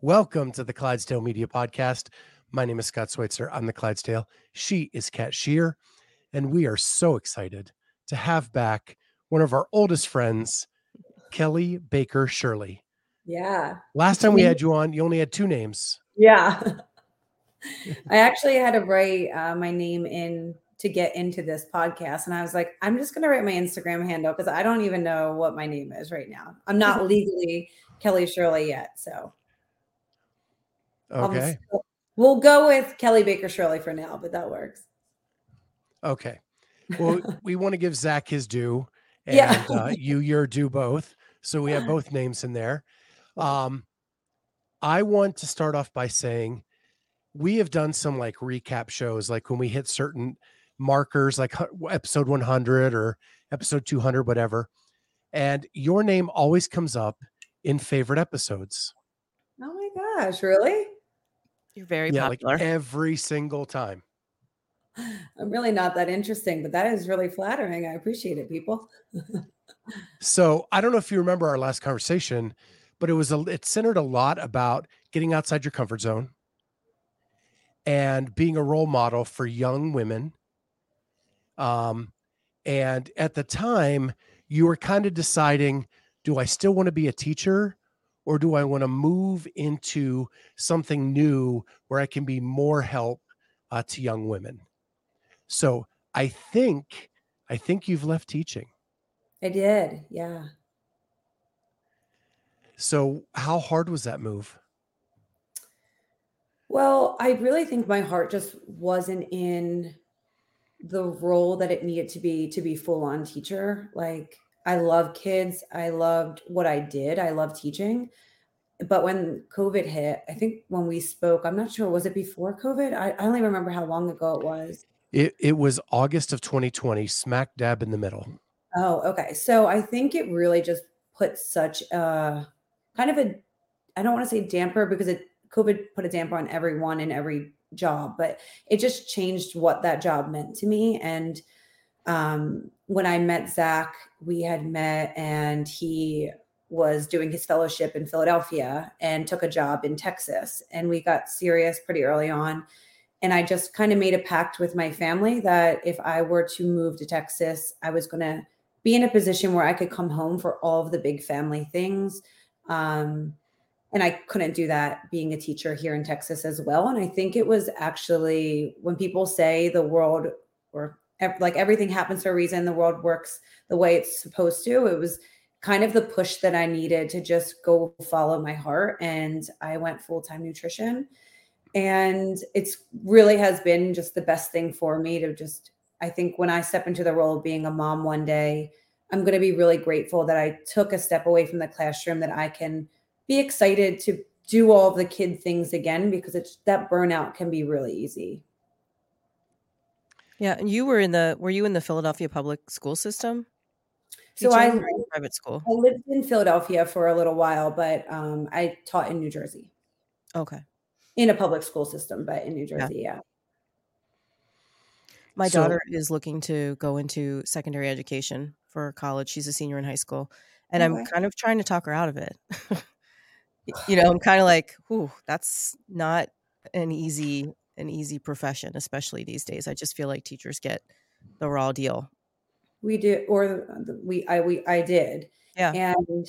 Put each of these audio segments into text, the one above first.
Welcome to the Clydesdale Media Podcast. My name is Scott Schweitzer. I'm the Clydesdale. She is Kat Shear. And we are so excited to have back one of our oldest friends, Kelly Baker Shirley. Yeah. Last time we had you on, you only had two names. Yeah. I actually had to write uh, my name in to get into this podcast. And I was like, I'm just going to write my Instagram handle because I don't even know what my name is right now. I'm not legally Kelly Shirley yet. So, okay. Um, we'll go with Kelly Baker Shirley for now, but that works. Okay. Well, we want to give Zach his due and Yeah. uh, you your due both. So we have both names in there. Um, I want to start off by saying we have done some like recap shows, like when we hit certain markers, like episode 100 or episode 200, whatever. And your name always comes up in favorite episodes. Oh my gosh, really? You're very yeah, popular. like every single time. I'm really not that interesting, but that is really flattering. I appreciate it, people. So I don't know if you remember our last conversation, but it was a it centered a lot about getting outside your comfort zone and being a role model for young women. Um, and at the time, you were kind of deciding, do I still want to be a teacher or do I want to move into something new where I can be more help uh, to young women? So I think I think you've left teaching. I did. Yeah. So how hard was that move? Well, I really think my heart just wasn't in the role that it needed to be to be full on teacher. Like I love kids. I loved what I did. I love teaching. But when COVID hit, I think when we spoke, I'm not sure, was it before COVID? I, I only remember how long ago it was. It it was August of 2020, smack dab in the middle. Oh, okay. So I think it really just put such a kind of a I don't want to say damper because it COVID put a damper on everyone and every job, but it just changed what that job meant to me. And um, when I met Zach, we had met and he was doing his fellowship in Philadelphia and took a job in Texas. And we got serious pretty early on. And I just kind of made a pact with my family that if I were to move to Texas, I was going to be in a position where I could come home for all of the big family things. Um, and I couldn't do that being a teacher here in Texas as well. And I think it was actually when people say the world or like everything happens for a reason, the world works the way it's supposed to. It was kind of the push that I needed to just go follow my heart. And I went full time nutrition. And it's really has been just the best thing for me to just, I think when I step into the role of being a mom one day, I'm going to be really grateful that I took a step away from the classroom that I can be excited to do all the kid things again because it's that burnout can be really easy. Yeah, and you were in the were you in the Philadelphia public school system? So I, Teaching or in private school. I lived in Philadelphia for a little while, but um, I taught in New Jersey Okay. in a public school system, but in New Jersey, yeah. My So- daughter is looking to go into secondary education for college. She's a senior in high school. And I'm kind of trying to talk her out of it. You know, I'm kind of like, "Ooh, that's not an easy an easy profession, especially these days. I just feel like teachers get the raw deal." We did, or we, I, we, I did. Yeah. And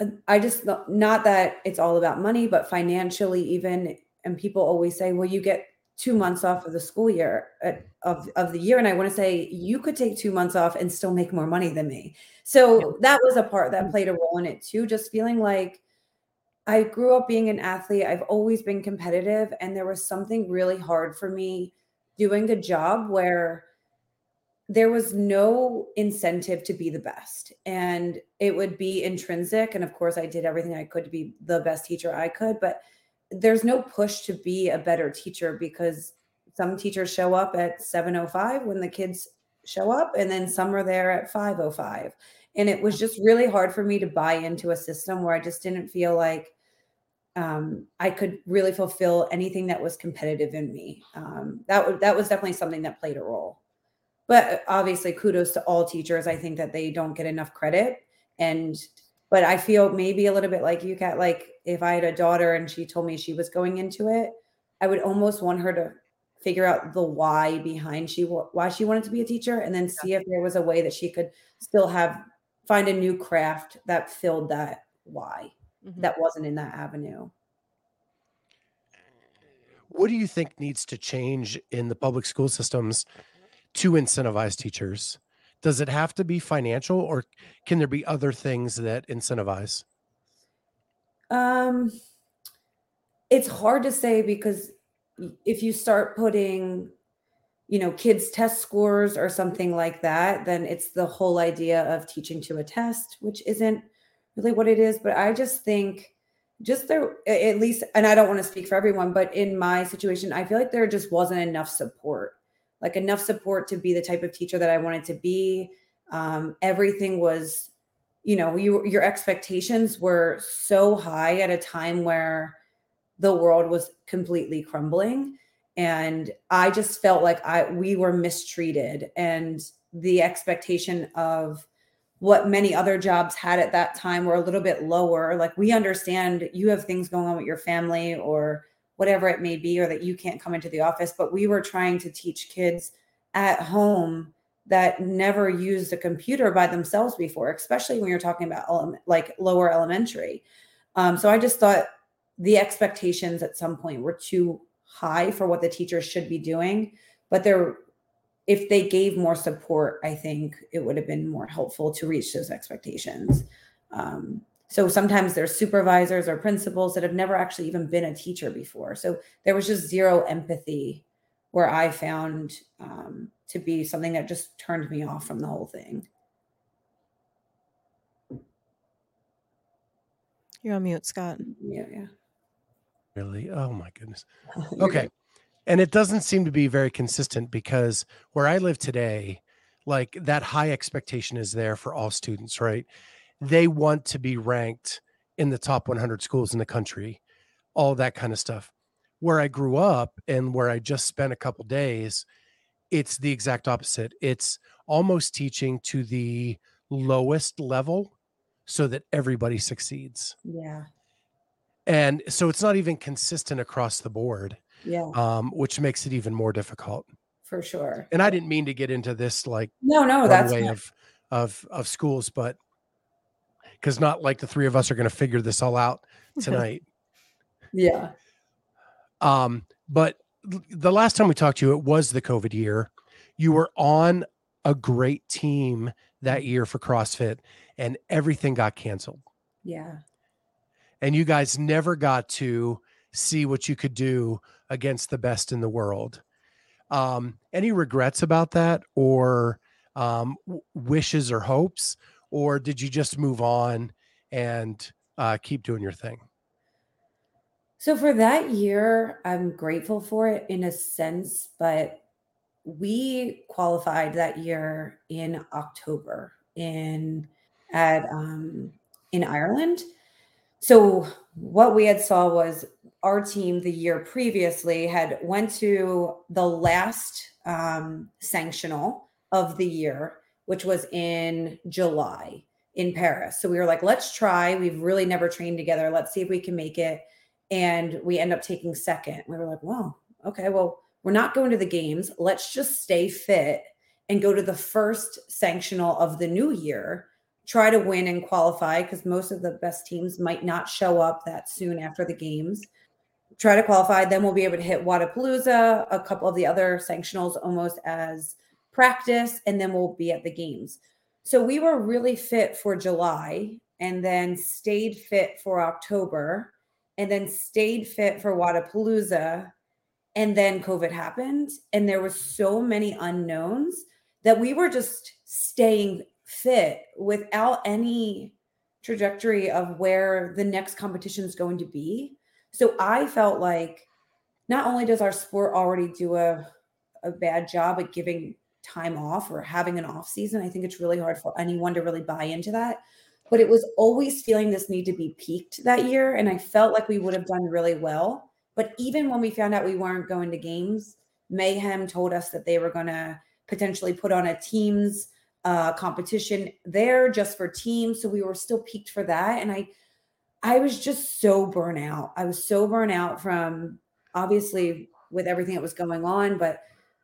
uh, I just, not- that it's all about money, but financially, even, and people always say, well, you get two months off of the school year uh, of, of the year. And I want to say, you could take two months off and still make more money than me. So that was a part that played a role in it too. Just feeling like I grew up being an athlete. I've always been competitive. And there was something really hard for me doing a job where there was no incentive to be the best and it would be intrinsic and of course i did everything i could to be the best teacher i could but there's no push to be a better teacher because some teachers show up at 705 when the kids show up and then some are there at 505 and it was just really hard for me to buy into a system where i just didn't feel like um, I could really fulfill anything that was competitive in me. Um, that that was definitely something that played a role. But obviously, kudos to all teachers. I think that they don't get enough credit, and but I feel maybe a little bit like you, Kat. Like if I had a daughter and she told me she was going into it, I would almost want her to figure out the why behind she why she wanted to be a teacher, and then see if there was a way that she could still have find a new craft that filled that why mm-hmm. that wasn't in that avenue. What do you think needs to change in the public school systems to incentivize teachers? Does it have to be financial or can there be other things that incentivize? Um it's hard to say because if you start putting you know kids test scores or something like that then it's the whole idea of teaching to a test which isn't really what it is. But I just think just there at least and I don't want to speak for everyone, but in my situation, I feel like there just wasn't enough support. Like enough support to be the type of teacher that I wanted to be. Um, everything was, you know, you, your expectations were so high at a time where the world was completely crumbling and i just felt like i we were mistreated and the expectation of what many other jobs had at that time were a little bit lower. Like we understand you have things going on with your family or whatever it may be, or that you can't come into the office. But we were trying to teach kids at home that never used a computer by themselves before, especially when you're talking about like lower elementary. Um, so I just thought the expectations at some point were too high for what the teachers should be doing, but there if they gave more support, I think it would have been more helpful to reach those expectations. Um, so sometimes there's supervisors or principals that have never actually even been a teacher before. So there was just zero empathy where I found um, to be something that just turned me off from the whole thing. You're on mute, Scott. Yeah, yeah. Really? Oh my goodness. Okay and it doesn't seem to be very consistent because where I live today, like that high expectation is there for all students, right? They want to be ranked in the top 100 schools in the country, all that kind of stuff. Where I grew up and where I just spent a couple days, it's the exact opposite. It's almost teaching to the lowest level so that everybody succeeds. Yeah. And so it's not even consistent across the board yeah. um which makes it even more difficult. For sure. And i didn't mean to get into this like no no that's way of of of schools but because not like the three of us are going to figure this all out tonight. Yeah. Um but the last time we talked to you it was the covid year. You were on a great team that year for crossfit and everything got canceled. Yeah. And you guys never got to see what you could do against the best in the world. Um, any regrets about that, or um, wishes or hopes, or did you just move on and uh, keep doing your thing? So for that year, I'm grateful for it in a sense, but we qualified that year in October in at um, in Ireland. So what we had saw was our team the year previously had went to the last um, sanctional of the year, which was in July in Paris. So we were like, let's try. We've really never trained together. Let's see if we can make it. And we end up taking second. We were like, well, okay, well, we're not going to the games. Let's just stay fit and go to the first sanctional of the new year try to win and qualify because most of the best teams might not show up that soon after the games. Try to qualify, then we'll be able to hit Wodapalooza, a couple of the other sanctionals almost as practice, and then we'll be at the games. So we were really fit for July and then stayed fit for October and then stayed fit for Wodapalooza. And then COVID happened, and there was so many unknowns that we were just staying fit without any trajectory of where the next competition is going to be. So I felt like not only does our sport already do a, a bad job at giving time off or having an off season, I think it's really hard for anyone to really buy into that. But it was always feeling this need to be peaked that year. And I felt like we would have done really well. But even when we found out we weren't going to games, Mayhem told us that they were going to potentially put on a teams uh, competition there just for teams. So we were still peaked for that. And I, I was just so burnt out. I was so burnt out from obviously with everything that was going on, but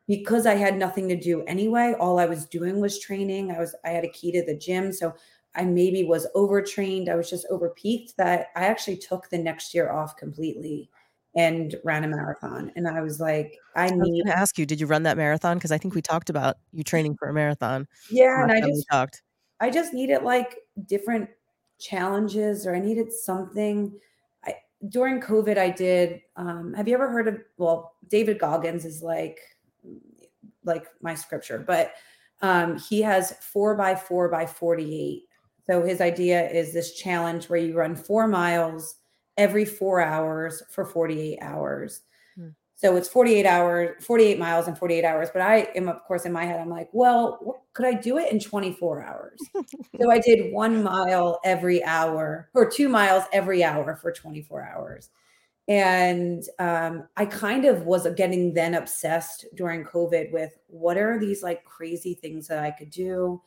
because I had nothing to do anyway, all I was doing was training. I was I had a key to the gym, so I maybe was overtrained. I was just overpeaked that I actually took the next year off completely and ran a marathon. And I was like, I need to ask you, did you run that marathon? Because I think we talked about you training for a marathon. Yeah, and I just talked. I just needed like different challenges, or I needed something. I during COVID, I did. Um, have you ever heard of? Well, David Goggins is like like my scripture, but um, he has four by four by forty eight. So his idea is this challenge where you run four miles every four hours for 48 hours. So it's 48 hours, 48 miles and 48 hours. But I am, of course, in my head, I'm like, well, could I do it in 24 hours? so I did one mile every hour or two miles every hour for 24 hours. And um, I kind of was getting then obsessed during COVID with what are these like crazy things that I could do?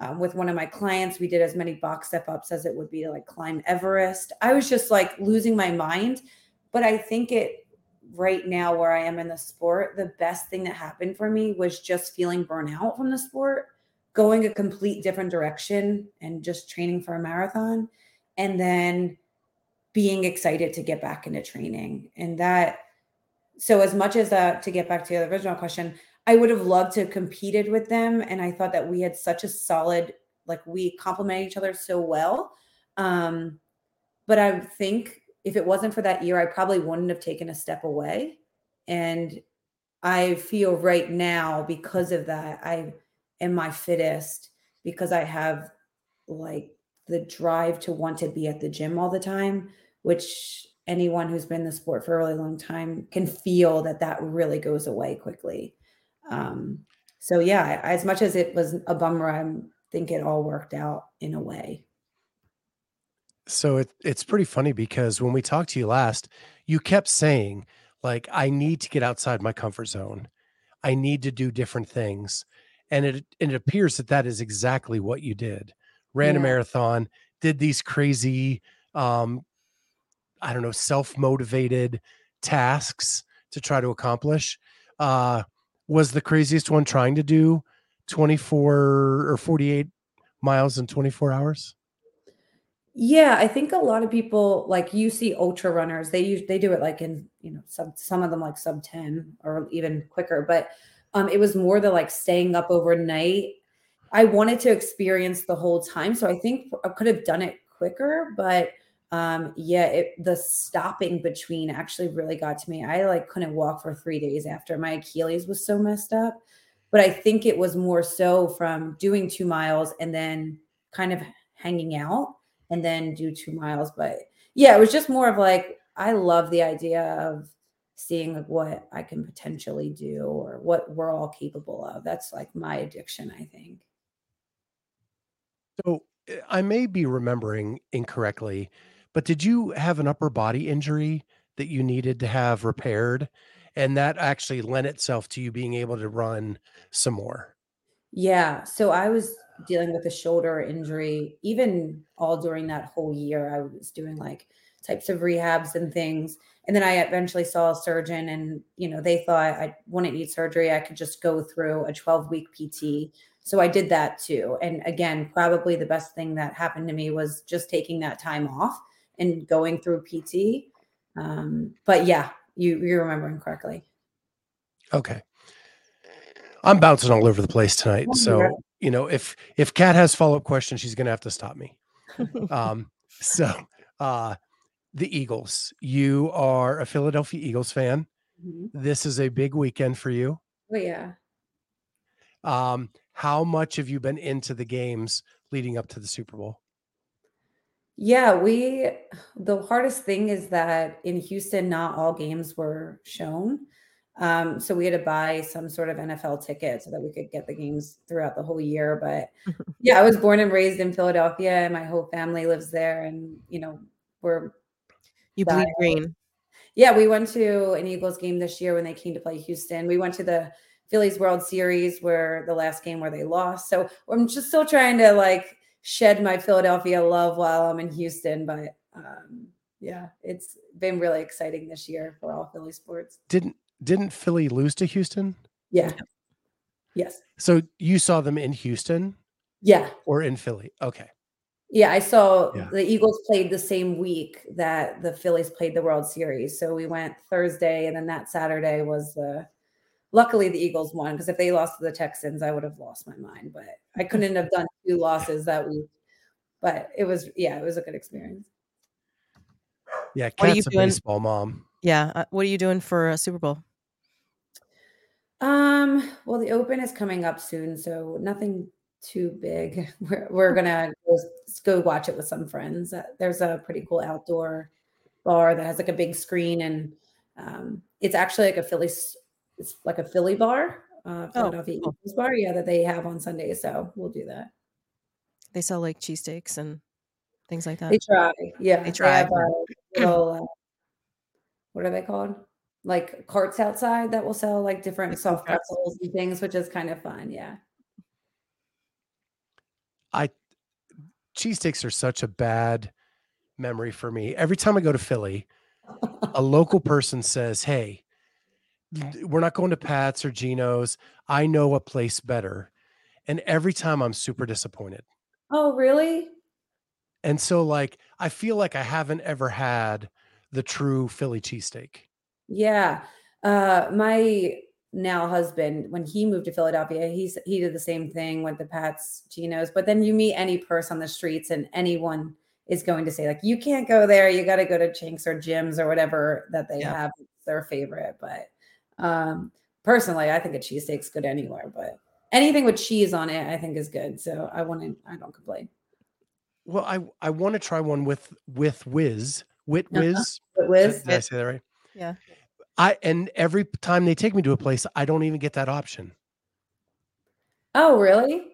um, with one of my clients we did as many box step ups as it would be to like climb everest i was just like losing my mind but i think it right now where i am in the sport the best thing that happened for me was just feeling burnout from the sport going a complete different direction and just training for a marathon and then being excited to get back into training and that so as much as that to get back to the original question I would have loved to have competed with them. And I thought that we had such a solid, like we complement each other so well. Um, but I think if it wasn't for that year, I probably wouldn't have taken a step away. And I feel right now because of that, I am my fittest because I have like the drive to want to be at the gym all the time, which anyone who's been in the sport for a really long time can feel that that really goes away quickly. Um, so yeah, as much as it was a bummer, I think it all worked out in a way. So it, it's pretty funny because when we talked to you last, you kept saying, like, I need to get outside my comfort zone. I need to do different things. And it, and it appears that that is exactly what you did. Ran yeah. a marathon, did these crazy, um, I don't know, self motivated tasks to try to accomplish. Uh, was the craziest one trying to do 24 or 48 miles in 24 hours? Yeah, I think a lot of people like you see ultra runners, they use they do it like in, you know, some some of them like sub 10 or even quicker, but um it was more the like staying up overnight. I wanted to experience the whole time, so I think I could have done it quicker, but um yeah it the stopping between actually really got to me i like couldn't walk for three days after my achilles was so messed up but i think it was more so from doing two miles and then kind of hanging out and then do two miles but yeah it was just more of like i love the idea of seeing like what i can potentially do or what we're all capable of that's like my addiction i think so eh, i may be remembering incorrectly but did you have an upper body injury that you needed to have repaired? And that actually lent itself to you being able to run some more. Yeah. So I was dealing with a shoulder injury, even all during that whole year. I was doing like types of rehabs and things. And then I eventually saw a surgeon, and you know, they thought I wouldn't need surgery. I could just go through a 12 week PT. So I did that too. And again, probably the best thing that happened to me was just taking that time off and going through PT. Um, but yeah, you you're remembering correctly. Okay. I'm bouncing all over the place tonight. Oh, so, you know, if if Kat has follow-up questions, she's gonna have to stop me. um, so uh the Eagles. You are a Philadelphia Eagles fan. Mm-hmm. This is a big weekend for you. Oh yeah. Um, how much have you been into the games leading up to the Super Bowl? Yeah, we the hardest thing is that in Houston, not all games were shown. Um, so we had to buy some sort of NFL ticket so that we could get the games throughout the whole year. But yeah, I was born and raised in Philadelphia, and my whole family lives there, and you know we're You bleed Diehard. green. yeah, we went to an Eagles game this year when they came to play Houston. We went to the Phillies World Series where the last game where they lost. So I'm just still trying to like shed my Philadelphia love while I'm in Houston. But um, yeah, it's been really exciting this year for all Philly sports. Didn't didn't Philly lose to Houston? Yeah. Yes. So you saw them in Houston Yeah. or in Philly? Okay. Yeah. I saw Yeah. the Eagles played the same week that the Phillies played the World Series. So we went Thursday, and then that Saturday was the. Luckily, the Eagles won because if they lost to the Texans, I would have lost my mind. But I couldn't have done two losses that week. But it was, yeah, it was a good experience. Yeah, What are you a doing? baseball mom. Yeah. Uh, what are you doing for a Super Bowl? Um, well, the open is coming up soon, so nothing too big. We're, we're gonna go, go watch it with some friends. Uh, There's a pretty cool outdoor bar that has like a big screen, and um, it's actually like a Philly, it's like a Philly bar, uh, Philadelphia cool. Eagles bar, yeah, that they have on Sundays. So we'll do that. They sell like cheesesteaks and things like that. They try, yeah. They try. have a little, uh, what are they called? Like carts outside that will sell like different soft pretzels and things, which is kind of fun. Yeah. I cheesesteaks are such a bad memory for me. Every time I go to Philly, a local person says, "Hey, we're not going to Pat's or Geno's. I know a place better." And every time I'm super disappointed. Oh, really? And so like I feel like I haven't ever had the true Philly cheesesteak. Yeah. Uh, my now husband, when he moved to Philadelphia, he's he did the same thing with the Pats, Geno's. But then you meet any person on the streets, and anyone is going to say like, "You can't go there. You got to go to Chinks or Jim's or whatever that they Yeah. have their favorite." But um, personally, I think a cheesesteak's good anywhere. But anything with cheese on it, I think is good. So I want to. I don't complain. Well, I I want to try one with with Whiz, Wit Uh-huh. Whiz. But Did, did I say that right? Yeah. I and every time they take me to a place, I don't even get that option. oh really?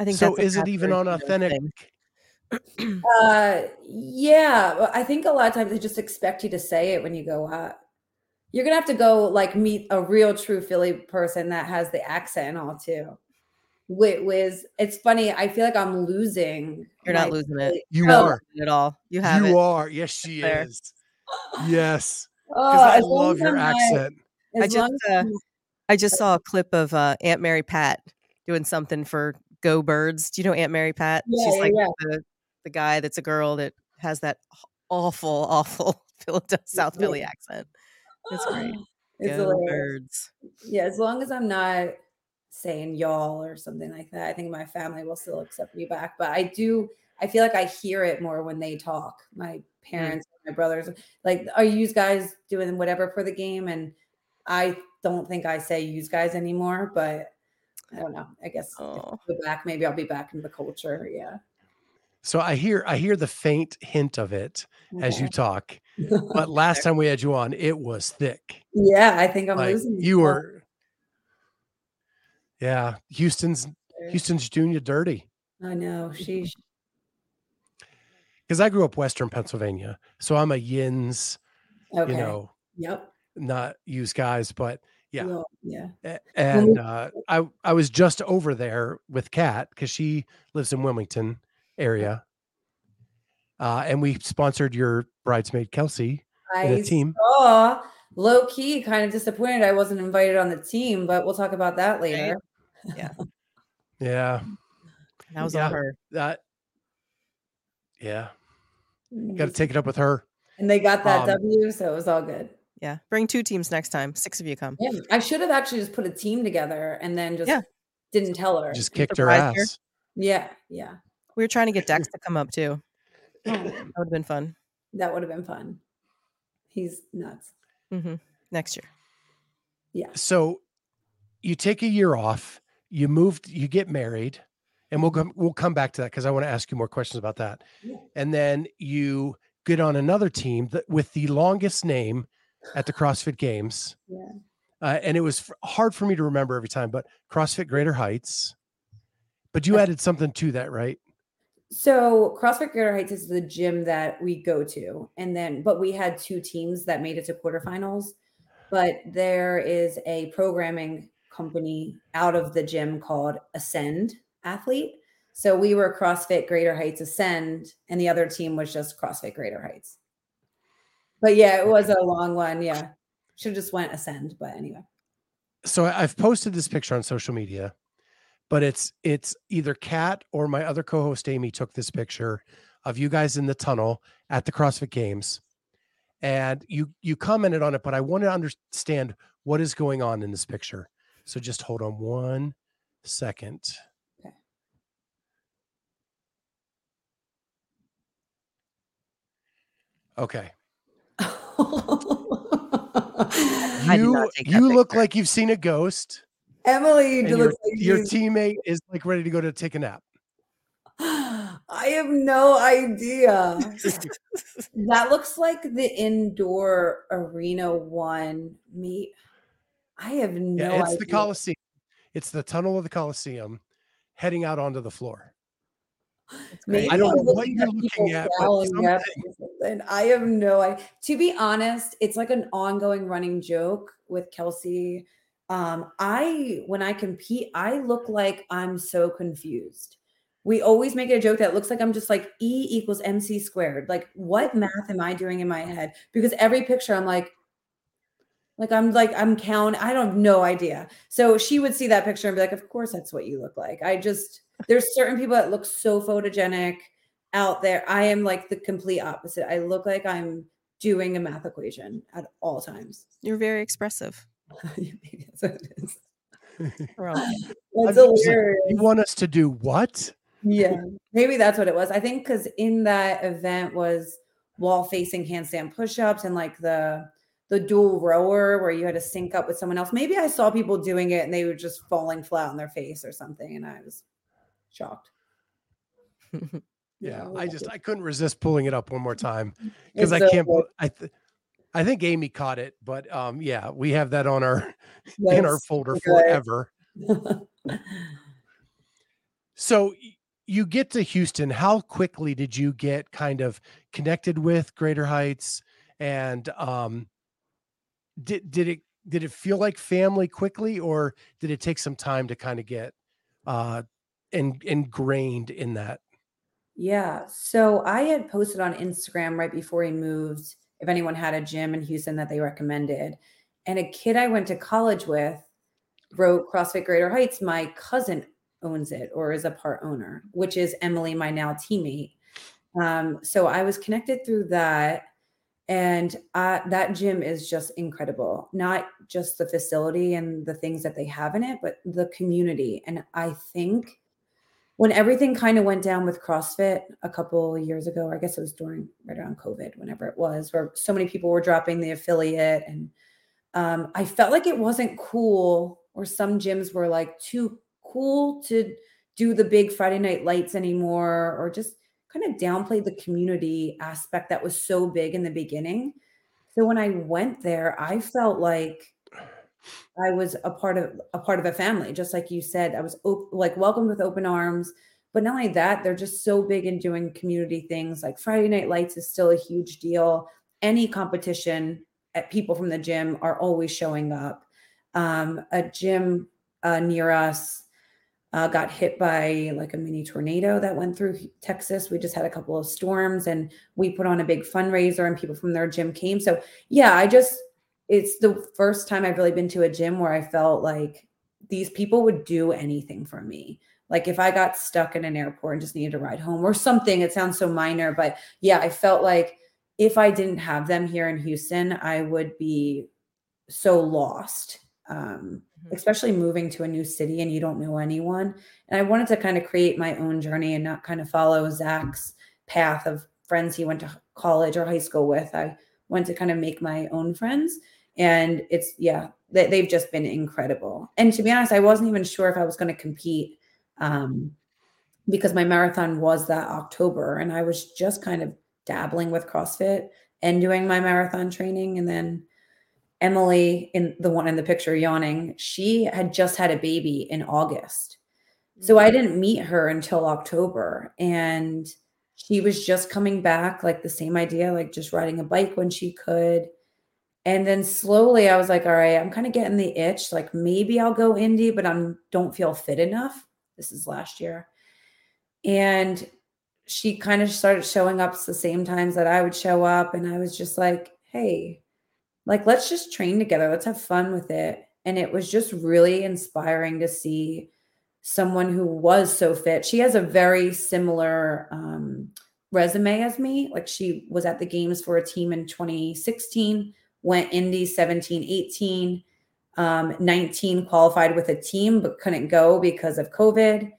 I think So that's is it even Catherine on authentic? Uh, yeah, I think a lot of times they just expect you to say it when you go out. You're gonna have to go like meet a real true Philly person that has the accent and all too. With Whiz, it's funny. I feel like I'm losing. You're not my losing it. You Oh, are. At all. You have You it. are. Yes, she there. is. Yes. Oh, Because I love your I'm accent. I just, uh, I'm- just saw a clip of uh, Aunt Mary Pat doing something for Go Birds. Do you know Aunt Mary Pat? Yeah, She's like yeah. the the guy that's a girl that has that awful, awful Philadelphia, South Philly accent. It's great. It's Go hilarious. Birds. Yeah, as long as I'm not saying y'all or something like that, I think my family will still accept me back. But I do, I feel like I hear it more when they talk. My parents, my brothers, like, are you guys doing whatever for the game? And I don't think I say use guys anymore, but I don't know. I guess if oh. I Oh. go back, maybe I'll be back in the culture. Yeah. So I hear I hear the faint hint of it as you talk. But last time we had you on, it was thick. yeah, I think I'm like losing. you it. were. Yeah, Houston's Houston's doing you dirty. I know. Sheesh. Because I grew up Western Pennsylvania, so I'm a Yins, Okay. you know, Yep. not use guys, but yeah. Well, yeah. And uh, I I was just over there with Kat because she lives in Wilmington area, uh, and we sponsored your bridesmaid Kelsey in I a team. saw low key kind of disappointed I wasn't invited on the team, but we'll talk about that later. Yeah, yeah. That was Yeah. all her. that. Yeah, got to take it up with her. And they got that um, W, so it was all good. Yeah. Bring two teams next time. Six of you come. Yeah, I should have actually just put a team together and then just Yeah. didn't tell her. Just kicked her surprised her? ass. yeah, yeah. We were trying to get Dex to come up too. Oh, That would have been fun. that would have been fun. He's nuts. hmm Next year. Yeah. So, you take a year off. you moved, you get married, and we'll come we'll come back to that because I want to ask you more questions about that. Yeah. And then you get on another team that with the longest name at the CrossFit Games. Yeah. Uh, and it was f- hard for me to remember every time, but CrossFit Greater Heights. But you added something to that, right? So CrossFit Greater Heights is the gym that we go to, and then but we had two teams that made it to quarterfinals. But there is a programming company out of the gym called Ascend Athlete. So we were CrossFit Greater Heights Ascend, and the other team was just CrossFit Greater Heights. But yeah, it was a long one. Yeah, should have just went Ascend. But anyway, So I've posted this picture on social media, but it's it's either Kat or my other co-host Amy took this picture of you guys in the tunnel at the CrossFit Games, and you you commented on it. But I want to understand what is going on in this picture. So just hold on one second. Okay. Okay. I did You not take that you look picture. like you've seen a ghost, Emily and looks your like your teammate is like ready to go to take a nap. I have no idea. that looks like the indoor arena one. Me, I have no Yeah, it's idea. the Coliseum. It's the tunnel of the Coliseum heading out onto the floor. Maybe I don't know what you're looking at, but growling up something- or something. I have no idea. To be honest, it's like an ongoing running joke with Kelsey. Um, I when I compete, I look like I'm so confused. We always make it a joke that looks like I'm just like E equals MC squared. Like, what math am I doing in my head? Because every picture I'm like, like I'm like I'm count. I don't have no idea. So she would see that picture and be like, "Of course, that's what you look like." I just there's certain people that look so photogenic out there. I am like the complete opposite. I look like I'm doing a math equation at all times. You're very expressive. That's what it is. That's hilarious. You want us to do what? Yeah, maybe that's what it was. I think because in that event was wall facing handstand push ups and like the the dual rower where you had to sync up with someone else. Maybe I saw people doing it and they were just falling flat on their face or something, and I was shocked. Yeah, I just. I couldn't resist pulling it up one more time because I can't. good. bel- I th- I think Amy caught it, but um, yeah, we have that on our in our folder forever. So you get to Houston. How quickly did you get kind of connected with Greater Heights, and um, did did it did it feel like family quickly, or did it take some time to kind of get uh, in, ingrained in that? Yeah. So I had posted on Instagram right before he moved if anyone had a gym in Houston that they recommended. And a kid I went to college with wrote CrossFit Greater Heights. My cousin owns it or is a part owner, which is Emily, my now teammate. Um, so I was connected through that. And uh, that gym is just incredible. Not just the facility and the things that they have in it, but the community. And I think when everything kind of went down with CrossFit a couple years ago, I guess it was during right around COVID, whenever it was, where so many people were dropping the affiliate. And um, I felt like it wasn't cool, or some gyms were like too cool to do the big Friday night lights anymore, or just kind of downplayed the community aspect that was so big in the beginning. So when I went there, I felt like I was a part of a part of a family, just like you said. I was op- like welcomed with open arms. But not only that, they're just so big in doing community things. Like Friday Night Lights is still a huge deal. Any competition, at people from the gym are always showing up. Um, a gym uh, near us uh, got hit by like a mini tornado that went through Texas. We just had a couple of storms, and we put on a big fundraiser, and people from their gym came. So yeah, I just it's the first time I've really been to a gym where I felt like these people would do anything for me. Like if I got stuck in an airport and just needed a ride home or something, it sounds so minor, but yeah, I felt like if I didn't have them here in Houston, I would be so lost. Um, Mhm. especially moving to a new city and you don't know anyone. And I wanted to kind of create my own journey and not kind of follow Zach's path of friends he went to college or high school with. I wanted to kind of make my own friends. And it's yeah, they, they've just been incredible. And to be honest, I wasn't even sure if I was going to compete um, because my marathon was that October, and I was just kind of dabbling with CrossFit and doing my marathon training, and then Emily, in the one in the picture yawning, she had just had a baby in August. So I mm. didn't meet her until October. And she was just coming back, like the same idea, like just riding a bike when she could. And then slowly I was like, all right, I'm kind of getting the itch. Like maybe I'll go indie, but I'm don't feel fit enough. This is last year. And she kind of started showing up the same times that I would show up. And I was just like, hey, like let's just train together let's have fun with it and it was just really inspiring to see someone who was so fit she has a very similar um, resume as me like she was at the games for a team in 2016 went indy 17 18 um, 19 qualified with a team but couldn't go because of covid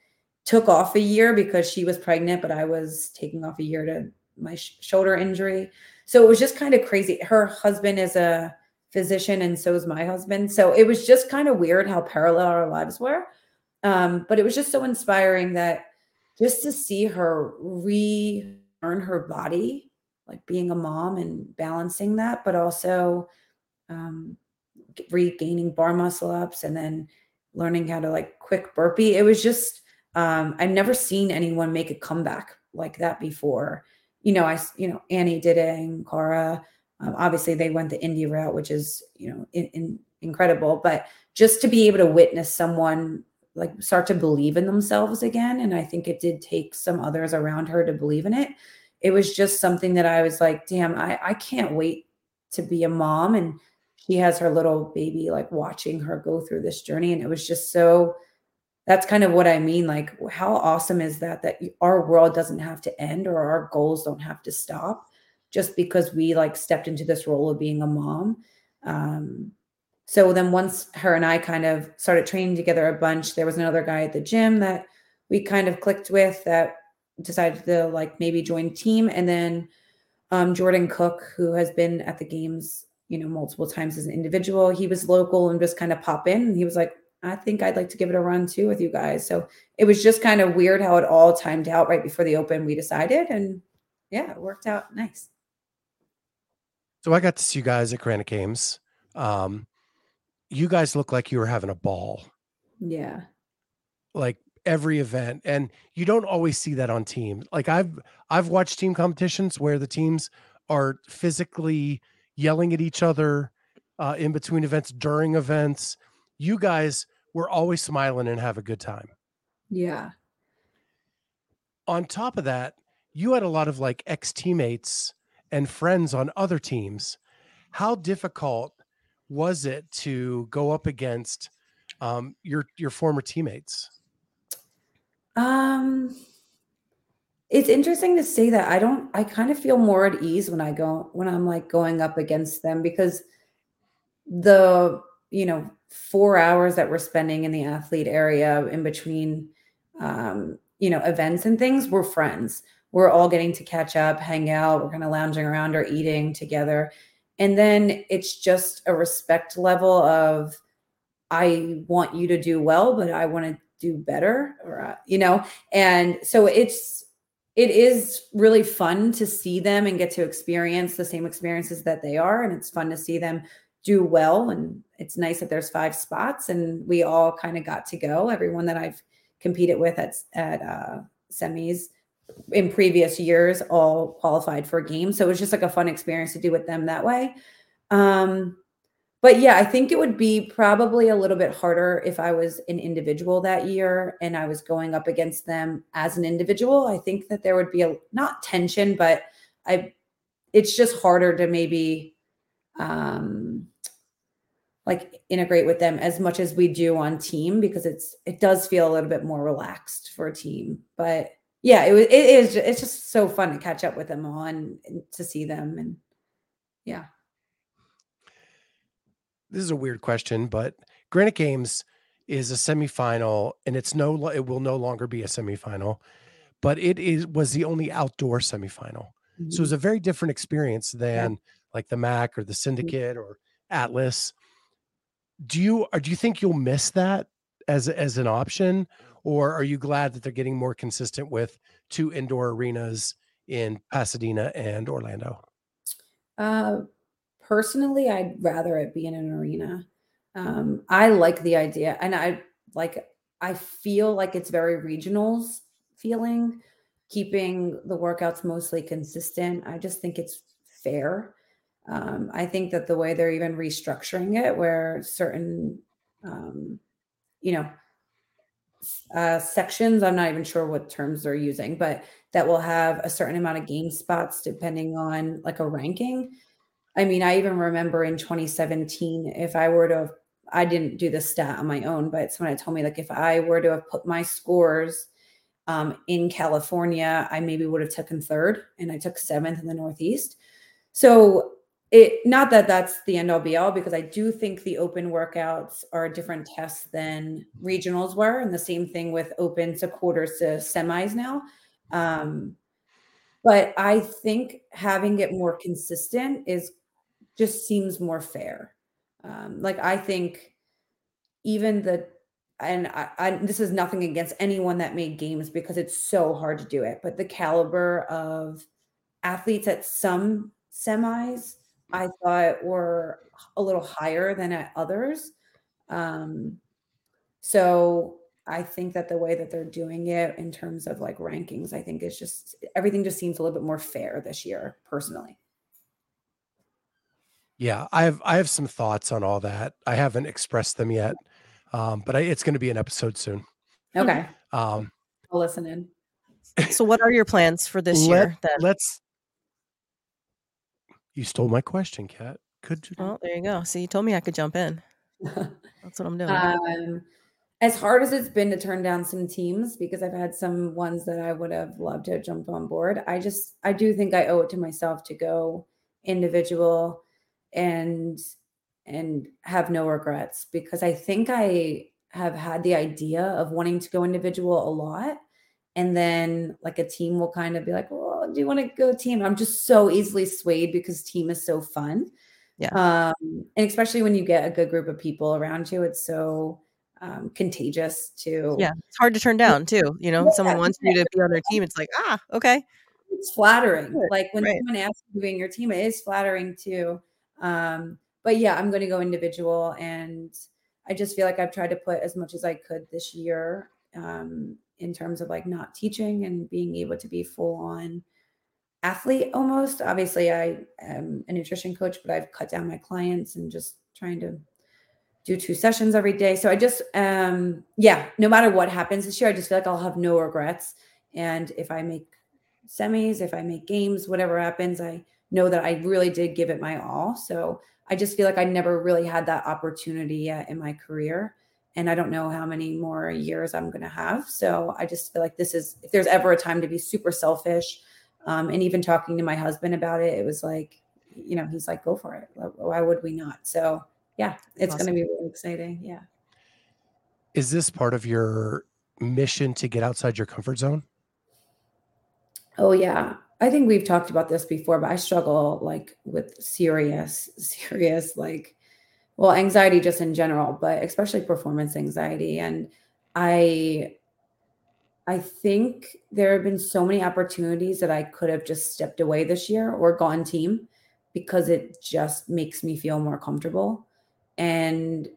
took off a year because she was pregnant but i was taking off a year to my sh- shoulder injury so it was just kind of crazy. Her husband is a physician, and so is my husband. So it was just kind of weird how parallel our lives were. Um, but it was just so inspiring that just to see her relearn her body, like being a mom and balancing that, but also um, regaining bar muscle ups and then learning how to like quick burpee. It was just, um, I've never seen anyone make a comeback like that before you know, I, you know, Annie did it and Kara. Um, obviously, they went the indie route, which is, you know, in, in, incredible. But just to be able to witness someone like start to believe in themselves again, and I think it did take some others around her to believe in it. It was just something that I was like, damn, I, I can't wait to be a mom. And she has her little baby, like watching her go through this journey. And it was just so that's kind of what I mean. Like, how awesome is that? That our world doesn't have to end or our goals don't have to stop just because we like stepped into this role of being a mom. Um, so then once her and I kind of started training together a bunch, there was another guy at the gym that we kind of clicked with that decided to like maybe join team. And then um, Jordan Cook, who has been at the games, you know, multiple times as an individual, he was local and just kind of pop in. And he was like, I think I'd like to give it a run too with you guys. So it was just kind of weird how it all timed out right before the open. We decided, and yeah, it worked out nice. So I got to see you guys at Granite Games. Um, you guys look like you were having a ball. Yeah. Like every event, and you don't always see that on teams. Like I've I've watched team competitions where the teams are physically yelling at each other uh, in between events, during events. You guys we're always smiling and have a good time. Yeah. On top of that, you had a lot of like ex teammates and friends on other teams. How difficult was it to go up against um, your your former teammates? Um, it's interesting to say that. I don't. I kind of feel more at ease when I go when I'm like going up against them because the you know four hours that we're spending in the athlete area in between um, you know events and things we're friends we're all getting to catch up hang out we're kind of lounging around or eating together and then it's just a respect level of i want you to do well but i want to do better or uh, you know? And so it's it is really fun to see them and get to experience the same experiences that they are and it's fun to see them do well and it's nice that there's five spots and we all kind of got to go. Everyone that i've competed with at, at uh, semis in previous years all qualified for games. So it was just like a fun experience to do with them that way. Um, but yeah i think it would be probably a little bit harder if i was an individual that year and i was going up against them as an individual. I think that there would be a not tension but i it's just harder to maybe um like integrate with them as much as we do on team because it's it does feel a little bit more relaxed for a team. But yeah it, was it is it's just so fun to catch up with them all and, and to see them and yeah this is a weird question but granite games is a semifinal and it's no it will no longer be a semifinal but it is was the only outdoor semifinal mm-hmm. so it was a very different experience than yeah. like the MACC or the mm-hmm. syndicate mm-hmm. or Atlas. Do you or do you think you'll miss that as as an option, or are you glad that they're getting more consistent with two indoor arenas in Pasadena and Orlando? Uh, personally, I'd rather it be in an arena. Um, I like the idea, and I like. I feel like it's very regionals feeling, keeping the workouts mostly consistent. I just think it's fair. Um, I think that the way they're even restructuring it, where certain, um, you know, uh, sections, I'm not even sure what terms they're using, but that will have a certain amount of game spots depending on like a ranking. I mean, I even remember in 2017, if I were to have, I didn't do the stat on my own, but someone had told me like if I were to have put my scores um, in California, I maybe would have taken third and I took seventh in the Northeast. So it not that that's the end all be all because I do think the open workouts are a different test than regionals were, and the same thing with open to quarters to semis now. Um, but I think having it more consistent is just seems more fair. Um, like I think even the and I, I, this is nothing against anyone that made games because it's so hard to do it, but the caliber of athletes at some semis I thought were a little higher than at others. Um, so I think that the way that they're doing it in terms of like rankings, I think is just everything just seems a little bit more fair this year, personally. Yeah, I have I have some thoughts on all that. I haven't expressed them yet, um, but I, it's going to be an episode soon. Okay, Um, I'll listen in. So, what are your plans for this let, year? Then, let's. You stole my question, Kat. Could you? well, there you go. See, you told me I could jump in. That's what I'm doing. Um, as hard as it's been to turn down some teams because I've had some ones that I would have loved to have jumped on board. I just I do think I owe it to myself to go individual and and have no regrets because I think I have had the idea of wanting to go individual a lot and then like a team will kind of be like, "Well, do you want to go team?" I'm just so easily swayed because team is so fun. Yeah. Um, and especially when you get a good group of people around you, it's so um, contagious to yeah, it's hard to turn down too. You know, Yeah, someone wants you to be on their team. It's like, ah, okay. it's flattering. Good, Like when right. someone asks you to be in your team, it is flattering too. Um, but yeah, I'm going to go individual, and I just feel like I've tried to put as much as I could this year um, in terms of like not teaching and being able to be full on athlete almost. Obviously, I am a nutrition coach, but I've cut down my clients and just trying to do two sessions every day. So I just, um, yeah, no matter what happens this year, I just feel like I'll have no regrets. And if I make semis, if I make games, whatever happens, I know that I really did give it my all. So I just feel like I never really had that opportunity yet in my career. And I don't know how many more years I'm going to have. So I just feel like this is, if there's ever a time to be super selfish, um, and even talking to my husband about it, it was like, you know, he's like, go for it. Why would we not? So yeah, it's Awesome. going to be really exciting. Yeah. Is this part of your mission to get outside your comfort zone? Oh yeah. I think we've talked about this before, but I struggle like with serious, serious, like, well, anxiety just in general, but especially performance anxiety. And I, I think there have been so many opportunities that I could have just stepped away this year or gone team because it just makes me feel more comfortable. And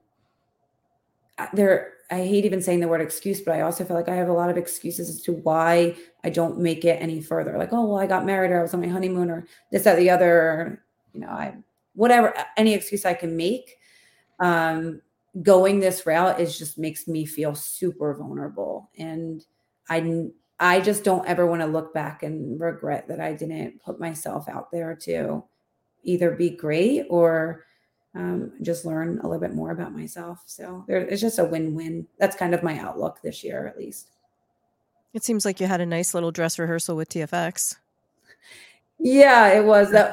there, I hate even saying the word excuse, but I also feel like I have a lot of excuses as to why I don't make it any further. Like, oh, well, I got married or I was on my honeymoon or this, that, the other, you know, I, whatever, any excuse I can make. Um, going this route is just makes me feel super vulnerable. And I, I just don't ever want to look back and regret that I didn't put myself out there to either be great or um, just learn a little bit more about myself. So there, it's just a win-win. That's kind of my outlook this year, at least. It seems like you had a nice little dress rehearsal with TFX. Yeah, it was that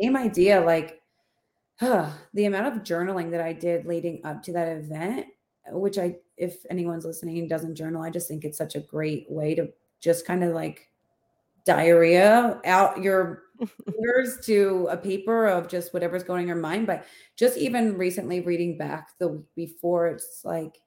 same idea. Like the amount of journaling that I did leading up to that event, which I, if anyone's listening and doesn't journal, I just think it's such a great way to just kind of like diarrhea out your fingers to a paper of just whatever's going in your mind. But just even recently reading back the week before, it's like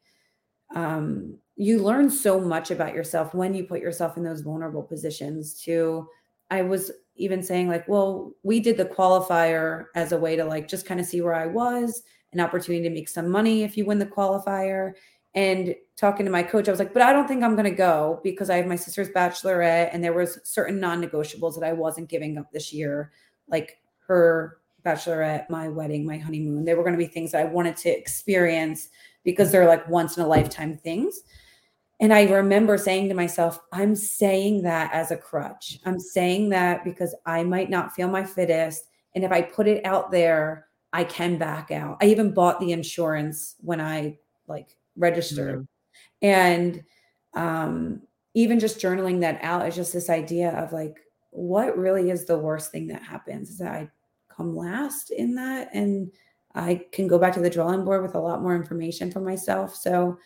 um, you learn so much about yourself when you put yourself in those vulnerable positions. To I was even saying like, well, we did the qualifier as a way to like just kind of see where I was, an opportunity to make some money if you win the qualifier. And talking to my coach, I was like, but I don't think I'm going to go because I have my sister's bachelorette and there was certain non-negotiables that I wasn't giving up this year, like her bachelorette, my wedding, my honeymoon. They were going to be things that I wanted to experience because they're like once in a lifetime things. And I remember saying to myself, I'm saying that as a crutch. I'm saying that because I might not feel my fittest. And if I put it out there, I can back out. I even bought the insurance when I like registered. Mm-hmm. And um, even just journaling that out is just this idea of like, what really is the worst thing that happens? Is that I come last in that and I can go back to the drawing board with a lot more information for myself. So,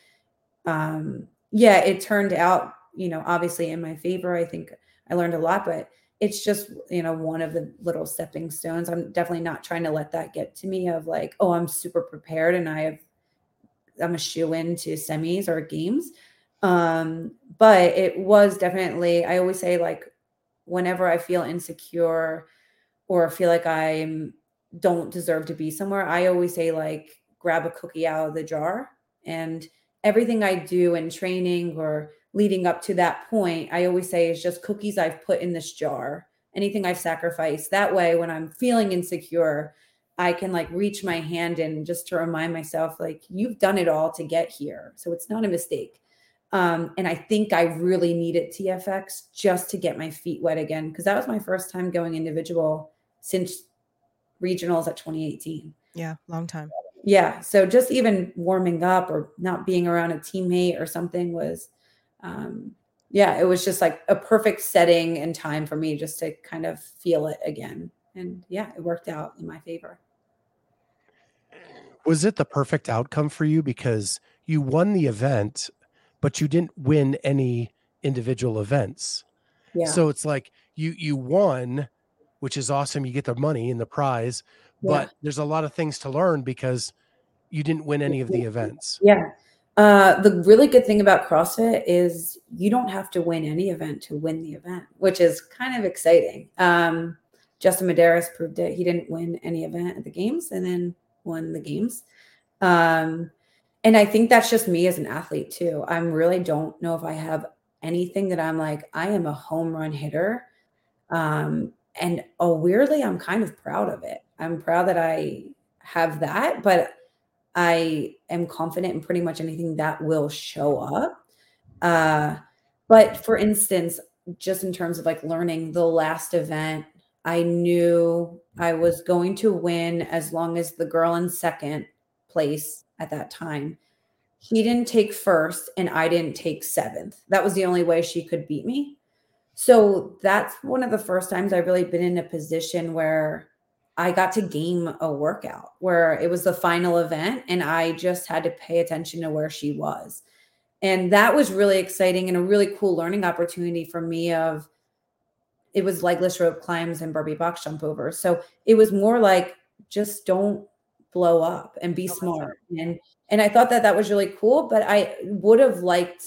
um, yeah, it turned out, you know, obviously in my favor. I think I learned a lot, but it's just, you know, one of the little stepping stones. I'm definitely not trying to let that get to me of like, oh, I'm super prepared and I have, I'm a shoe in to semis or games. Um, but it was definitely, I always say, like, whenever I feel insecure or feel like I'm don't deserve to be somewhere, I always say, like, grab a cookie out of the jar and everything I do in training or leading up to that point, I always say is just cookies I've put in this jar, anything I've sacrificed. That way, when I'm feeling insecure, I can like reach my hand in just to remind myself, like, you've done it all to get here. So it's not a mistake. Um, and I think I really needed TFX just to get my feet wet again because that was my first time going individual since regionals at 2018. Yeah, long time yeah so just even warming up or not being around a teammate or something was um yeah it was just like a perfect setting and time for me just to kind of feel it again and yeah it worked out in my favor was it the perfect outcome for you because you won the event but you didn't win any individual events yeah. so it's like you you won which is awesome you get the money and the prize but there's a lot of things to learn because you didn't win any of the events. Yeah. Uh, the really good thing about CrossFit is you don't have to win any event to win the event, which is kind of exciting. Um, Justin Medeiros proved it. He didn't win any event at the games and then won the games. Um, and I think that's just me as an athlete too. I really don't know if I have anything that I'm like, I am a home run hitter. Um, and oh, weirdly, I'm kind of proud of it. I'm proud that I have that, but I am confident in pretty much anything that will show up. Uh, but for instance, just in terms of like learning the last event, I knew I was going to win as long as the girl in second place at that time. He didn't take first and I didn't take seventh. That was the only way she could beat me. So that's one of the first times I've really been in a position where I got to game a workout where it was the final event and I just had to pay attention to where she was. And that was really exciting and a really cool learning opportunity for me of it was legless rope climbs and Burpee box jump over. So it was more like just don't blow up and be smart. And and I thought that that was really cool, but I would have liked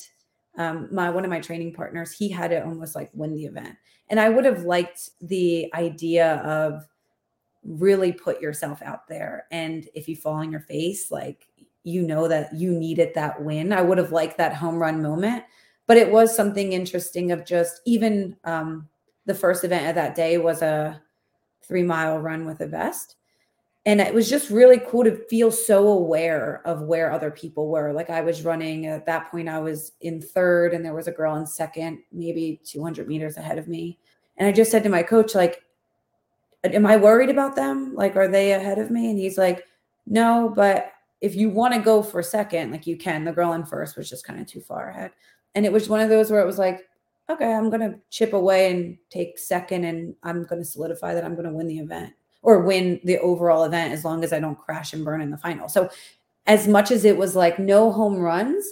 um, my one of my training partners, he had to almost like win the event. And I would have liked the idea of really put yourself out there. And if you fall on your face, like you know that you needed that win. I would have liked that home run moment, but it was something interesting of just even um, the first event of that day was a three mile run with a vest. And it was just really cool to feel so aware of where other people were. Like I was running at that point, I was in third, and there was a girl in second, maybe 200 meters ahead of me. And I just said to my coach, like, am I worried about them? Like, are they ahead of me? And he's like, no, but if you want to go for second, like you can. The girl in first was just kind of too far ahead. And it was one of those where it was like, okay, I'm going to chip away and take second, and I'm going to solidify that I'm going to win the event or win the overall event as long as I don't crash and burn in the final. So, as much as it was like no home runs,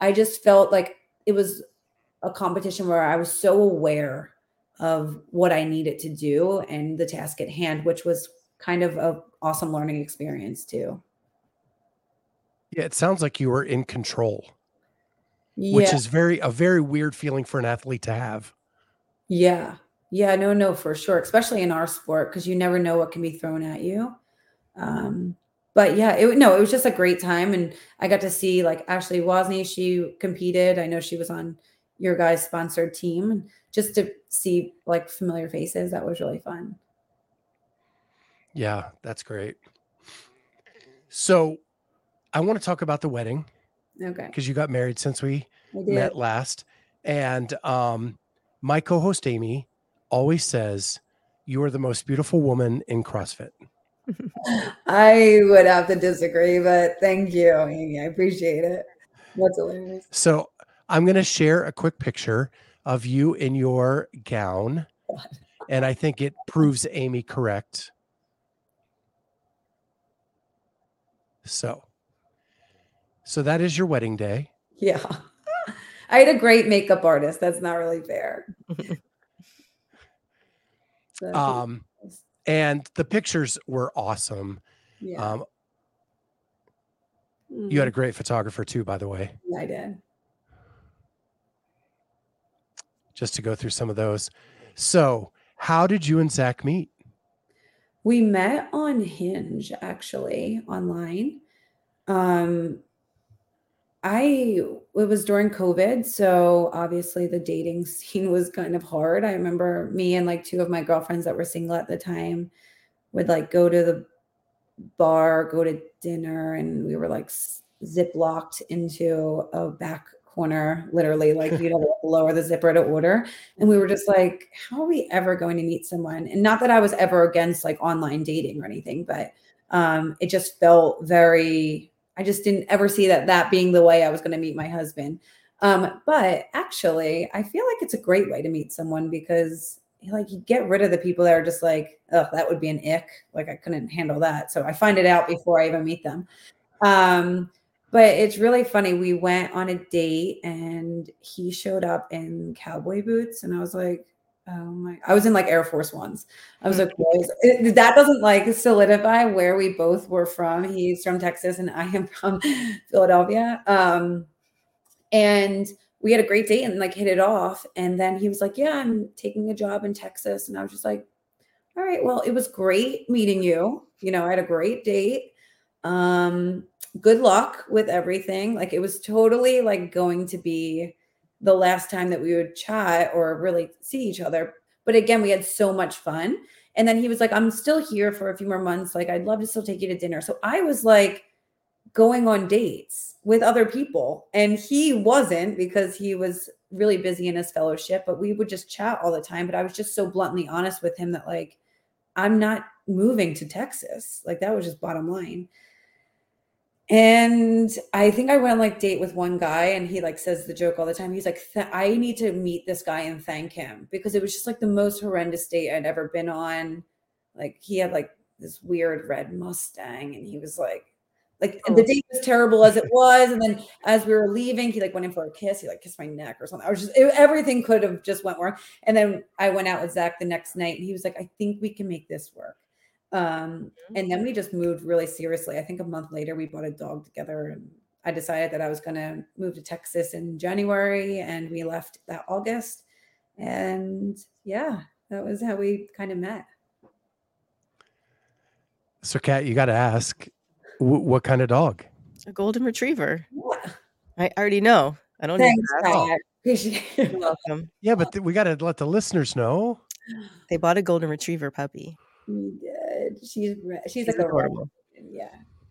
I just felt like it was a competition where I was so aware of what I needed to do and the task at hand, which was kind of a awesome learning experience too. Yeah, it sounds like you were in control, Yeah. which is very a very weird feeling for an athlete to have. Yeah. Yeah, no, no, for sure, especially in our sport because you never know what can be thrown at you. Um, but yeah, it no, it was just a great time, and I got to see like Ashley Wozni. She competed. I know she was on your guys' sponsored team, just to see like familiar faces, that was really fun. Yeah, that's great. So, I want to talk about the wedding Okay, because you got married since we met last, and um, my co-host Amy always says you are the most beautiful woman in CrossFit. I would have to disagree, but thank you, Amy. I appreciate it. That's hilarious. So I'm going to share a quick picture of you in your gown, and I think it proves Amy correct. So, so that is your wedding day. Yeah. I had a great makeup artist. That's not really fair. So, Um, and the pictures were awesome. yeah. Um, you had a great photographer too, by the way. Mm, I did. Just to go through some of those. So, how did you and Zach meet? We met on Hinge actually online. Um I it was during COVID, so obviously the dating scene was kind of hard. I remember me and like two of my girlfriends that were single at the time would like go to the bar, go to dinner, and we were like s- zip locked into a back corner, literally like you'd have to lower the zipper to order. And we were just like, how are we ever going to meet someone? And not that I was ever against like online dating or anything, but um, it just felt very, I just didn't ever see that that being the way I was going to meet my husband. Um, but actually, I feel like it's a great way to meet someone because like you get rid of the people that are just like, oh, that would be an ick. Like I couldn't handle that. So I find it out before I even meet them. Um, but it's really funny. We went on a date and he showed up in cowboy boots, and I was like, oh my, I was in like Air Force Ones. I was like, "What is- it- that doesn't like solidify where we both were from. He's from Texas and I am from Philadelphia. Um, and we had a great date and like hit it off. And then he was like, Yeah, I'm taking a job in Texas. And I was just like, All right, well, it was great meeting you. You know, I had a great date. Um, good luck with everything. Like it was totally like going to be the last time that we would chat or really see each other. But again, we had so much fun. And then he was like, I'm still here for a few more months. Like, I'd love to still take you to dinner. So I was like going on dates with other people. And he wasn't because he was really busy in his fellowship, but we would just chat all the time. But I was just so bluntly honest with him that, like, I'm not moving to Texas. Like, that was just bottom line. And I think I went on like date with one guy and he like says the joke all the time. He's like, "Th- I need to meet this guy and thank him because it was just like the most horrendous date I'd ever been on. Like he had like this weird red Mustang and he was like, like Oh. the date was terrible as it was. And then as we were leaving, he like went in for a kiss. He like kissed my neck or something. I was just, it, everything could have just went wrong. And then I went out with Zach the next night and he was like, I think we can make this work. Um, and then we just moved really seriously. I think a month later we bought a dog together and I decided that I was going to move to Texas in January and we left that August. And yeah, that was how we kind of met. So, Kat, you got to ask, wh- what kind of dog? A golden retriever. Yeah. I already know. I don't need Thanks, to ask. Pat. Appreciate You're welcome. Yeah, but th- we got to let the listeners know. They bought a golden retriever puppy. We did. She's re- she's She's like a adorable. yeah.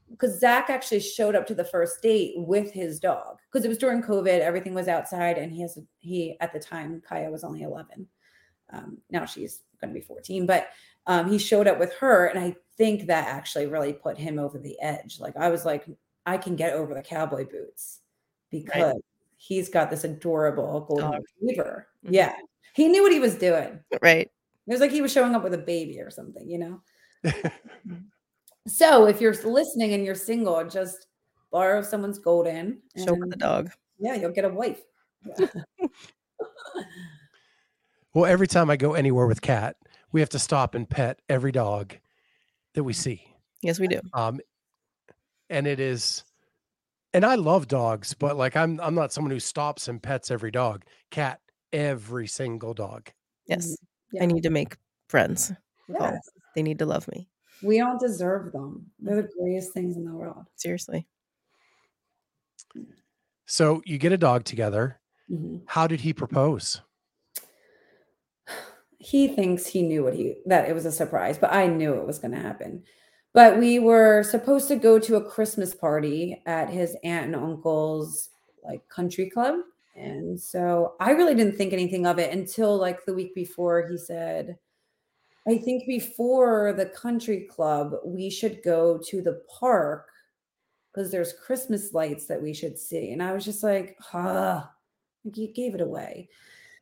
Because Zach actually showed up to the first date with his dog because it was during COVID. Everything was outside, and he has he at the time Kaya was only eleven. Um, now she's going to be fourteen, but um, he showed up with her, and I think that actually really put him over the edge. Like I was like, I can get over the cowboy boots because he's got this adorable golden retriever. Mhm. Yeah, he knew what he was doing. Right. It was like he was showing up with a baby or something, you know? So if you're listening and you're single, just borrow someone's golden. Show her the dog. Yeah, you'll get a wife. Yeah. Well, every time I go anywhere with Kat, we have to stop and pet every dog that we see. Yes, we do. Um, and it is, and I love dogs, but like I'm, I'm not someone who stops and pets every dog. Kat, every single dog. Yes. Yeah. I need to make friends. with all Yes. Them. They need to love me. We don't deserve them. They're the greatest things in the world. Seriously. So you get a dog together. Mhm. How did he propose? he thinks he knew what he that it was a surprise, but I knew it was going to happen. But we were supposed to go to a Christmas party at his aunt and uncle's like country club. And so I really didn't think anything of it until like the week before he said, I think before the country club, we should go to the park because there's Christmas lights that we should see. And I was just like, like you gave it away.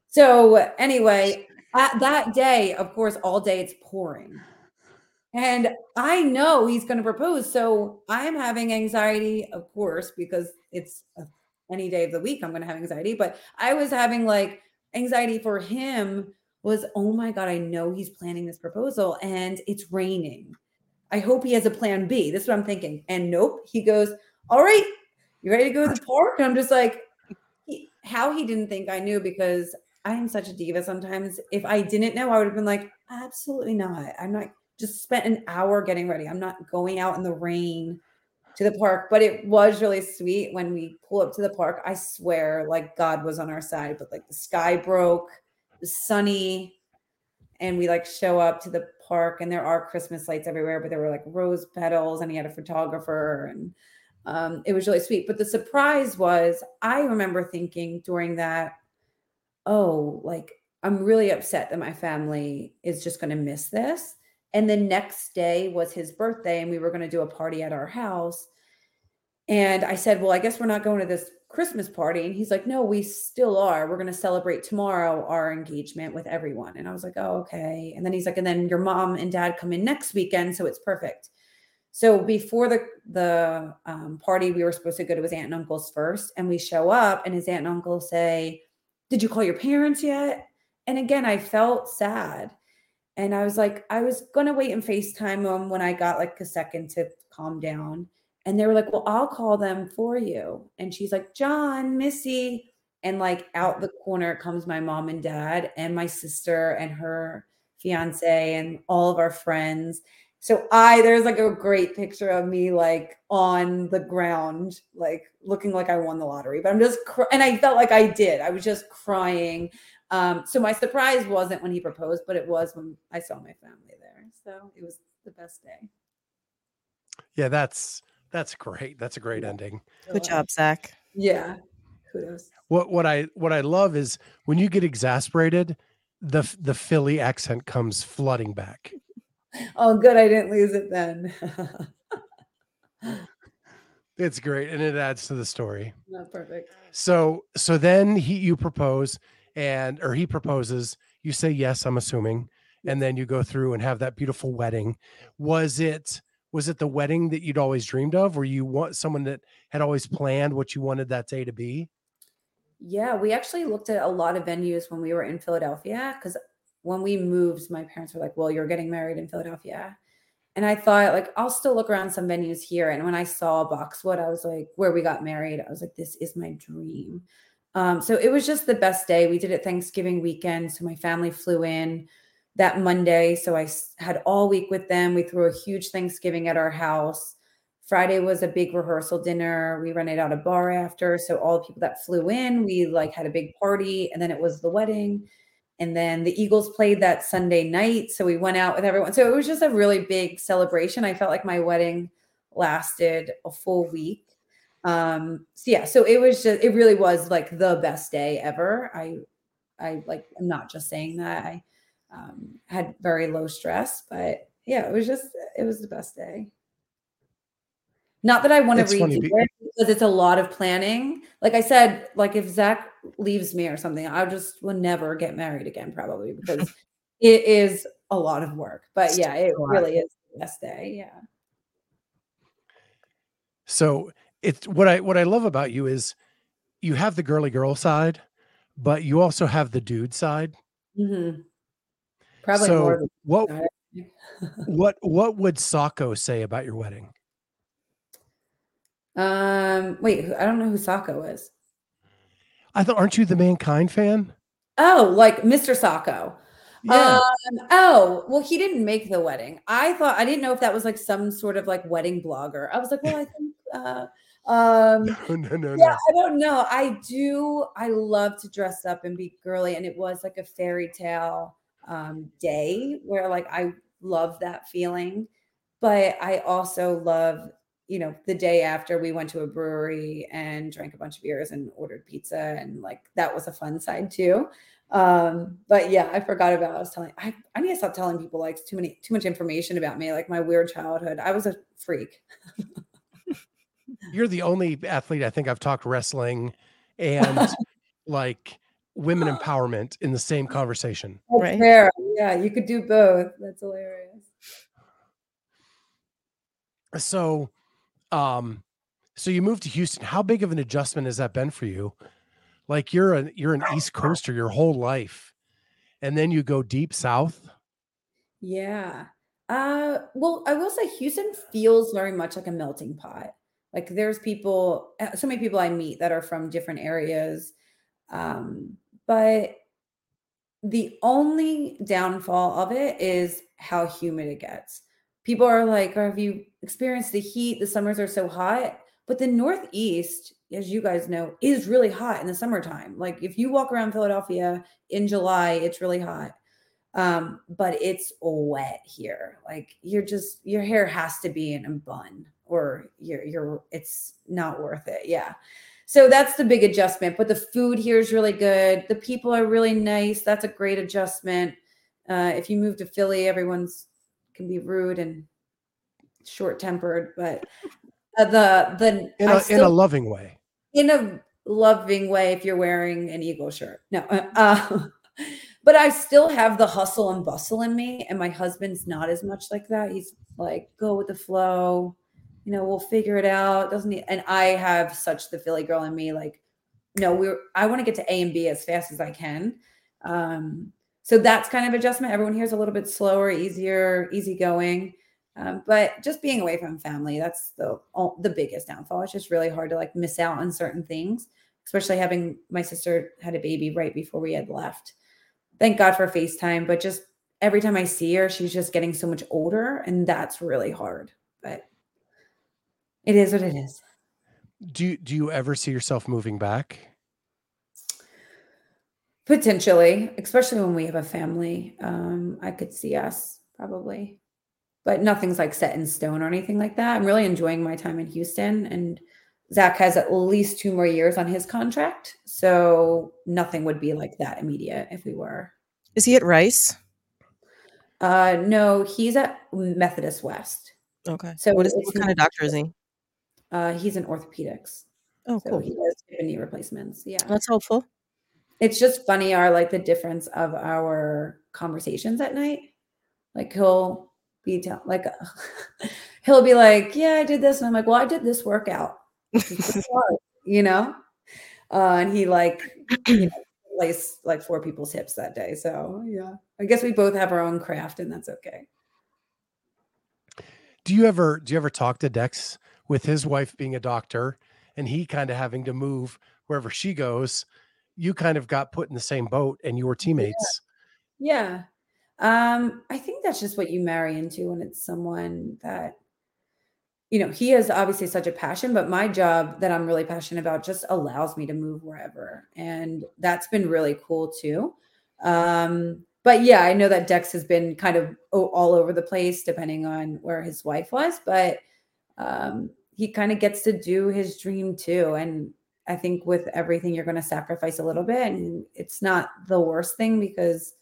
So anyway, at that day, of course, all day it's pouring. And I know he's going to propose. So I'm having anxiety, of course, because it's any day of the week I'm going to have anxiety. But I was having like anxiety for him was, oh my God, I know he's planning this proposal and it's raining. I hope he has a plan B. This is what I'm thinking. And nope, he goes, all right, you ready to go to the park? And I'm just like, how he didn't think I knew because I am such a diva sometimes. If I didn't know, I would have been like, absolutely not. I'm not just spent an hour getting ready. I'm not going out in the rain to the park. But it was really sweet when we pull up to the park. I swear, like God was on our side, but like the sky broke, sunny, and we like show up to the park and there are Christmas lights everywhere, but there were like rose petals, and he had a photographer and um, it was really sweet. But the surprise was, I remember thinking during that oh, like I'm really upset that my family is just going to miss this. And the next day was his birthday, and we were going to do a party at our house. And I said, Well, I guess we're not going to this Christmas party. And he's like, No, we still are. We're going to celebrate tomorrow our engagement with everyone. And I was like, Oh, okay. And then he's like, And then your mom and dad come in next weekend. So it's perfect. So before the the um, party, we were supposed to go to his aunt and uncle's first, and we show up, and his aunt and uncle say, did you call your parents yet? And again, I felt sad. And I was like, I was gonna wait and FaceTime them when I got like a second to calm down. And they were like, Well, I'll call them for you. And she's like, John, Missy. And like out the corner comes my mom and dad and my sister and her fiance and all of our friends. So I there's like a great picture of me like on the ground, like looking like I won the lottery. But I'm just cr- and I felt like I did. I was just crying. Um, so my surprise wasn't when he proposed, but it was when I saw my family there. So it was the best day. Yeah, that's that's great. That's a great Yeah. ending. Good job, Zach. Yeah. Kudos. What what I what I love is when you get exasperated, the the Philly accent comes flooding back. Oh, good. I didn't lose it then. It's great and it adds to the story. Not perfect. So so then he you propose and or he proposes, you say yes, I'm assuming, and then you go through and have that beautiful wedding. Was it was it the wedding that you'd always dreamed of? Were you want someone that had always planned what you wanted that day to be? Yeah, we actually looked at a lot of venues when we were in Philadelphia because when we moved, my parents were like, Well, you're getting married in Philadelphia. And I thought, like, I'll still look around some venues here. And when I saw Boxwood, I was like, where we got married, I was like, this is my dream. Um, so it was just the best day. We did it Thanksgiving weekend. So my family flew in that Monday. So I had all week with them. We threw a huge Thanksgiving at our house. Friday was a big rehearsal dinner. We rented out a bar after. So all the people that flew in, we like had a big party. And then it was the wedding. And then the Eagles played that Sunday night. So we went out with everyone. So it was just a really big celebration. I felt like my wedding lasted a full week. Um, so yeah, so it was just it really was like the best day ever. I I like I'm not just saying that. I um, had very low stress, but yeah, it was just it was the best day. Not that I want to redo it because it's a lot of planning. Like I said, like if Zach leaves me or something, I just will never get married again, probably because it is a lot of work. But yeah, it really is the best day. Yeah. So it's what I what I love about you is you have the girly girl side, but you also have the dude side. Mhm. Probably So more than what what what would Socko say about your wedding? Um, wait, I don't know who Socko is. I thought aren't you the Mankind fan? Oh, like Mr. Socko. Yeah. Um, oh, well, he didn't make the wedding. I thought I didn't know if that was like some sort of like wedding blogger. I was like, well, I think uh um no, no, no, yeah, no. I don't know. I do I love to dress up and be girly, and it was like a fairy tale um day where like I love that feeling. But I also love, you know, the day after we went to a brewery and drank a bunch of beers and ordered pizza and like that was a fun side too. Um, but yeah, I forgot about I was telling I, I need to stop telling people like too many too much information about me, like my weird childhood. I was a freak. You're the only athlete I think I've talked wrestling and like women empowerment in the same conversation. That's Right. fair. Yeah, you could do both. That's hilarious. So um so you moved to Houston. How big of an adjustment has that been for you? Like you're an you're an East Coaster your whole life. And then you go deep south. Yeah. Uh, well, I will say Houston feels very much like a melting pot. Like there's people, uh, so many people I meet that are from different areas. Um, but the only downfall of it is how humid it gets. People are like, "Oh, have you experienced the heat? The summers are so hot. But the Northeast, as you guys know, is really hot in the summertime. Like if you walk around Philadelphia in July, it's really hot um but it's wet here like you're just your hair has to be in a bun or you're you're it's not worth it yeah so that's the big adjustment but the food here is really good the people are really nice that's a great adjustment uh if you move to philly everyone's can be rude and short tempered but uh, the the In a, in a loving way. in a loving way if you're wearing an eagle shirt. No, uh, uh, but I still have the hustle and bustle in me, and my husband's not as much like that. He's like, go with the flow, you know, we'll figure it out. Doesn't he? And I have such the Philly girl in me, like, no, we're I want to get to A and B as fast as I can. Um, so that's kind of adjustment. Everyone here is a little bit slower, easier, easygoing. Um, but just being away from family, that's the all- the biggest downfall. It's just really hard to like miss out on certain things, especially having my sister had a baby right before we had left. Thank God for FaceTime, but just every time I see her, she's just getting so much older, and that's really hard. But it is what it is. Do you do you ever see yourself moving back? Potentially, especially when we have a family. Um, I could see us probably, but nothing's like set in stone or anything like that. I'm really enjoying my time in Houston, and Zach has at least two more years on his contract, so nothing would be like that immediate if we were. Is he at Rice? Uh, no, he's at Methodist West. Okay. So what is what kind of doctor is he? Uh, he's in orthopedics, Oh, so cool. he does knee replacements. Yeah. That's helpful. it's just funny our like the difference of our conversations at night like he'll be tell, like he'll be like yeah i did this and i'm like well i did this workout This is pretty hard," you know uh, and he like you know placed like four people's hips that day so yeah i guess we both have our own craft and that's okay Do you ever do you ever talk to Dex with his wife being a doctor and he kind of having to move wherever she goes? You kind of got put in the same boat and you were teammates. Yeah. Um, I think that's just what you marry into when it's someone that, you know, he has obviously such a passion, but my job that I'm really passionate about just allows me to move wherever. And that's been really cool too. Um, but yeah, I know that Dex has been kind of all over the place depending on where his wife was, but um, he kind of gets to do his dream too. And I think with everything, you're going to sacrifice a little bit, and it's not the worst thing because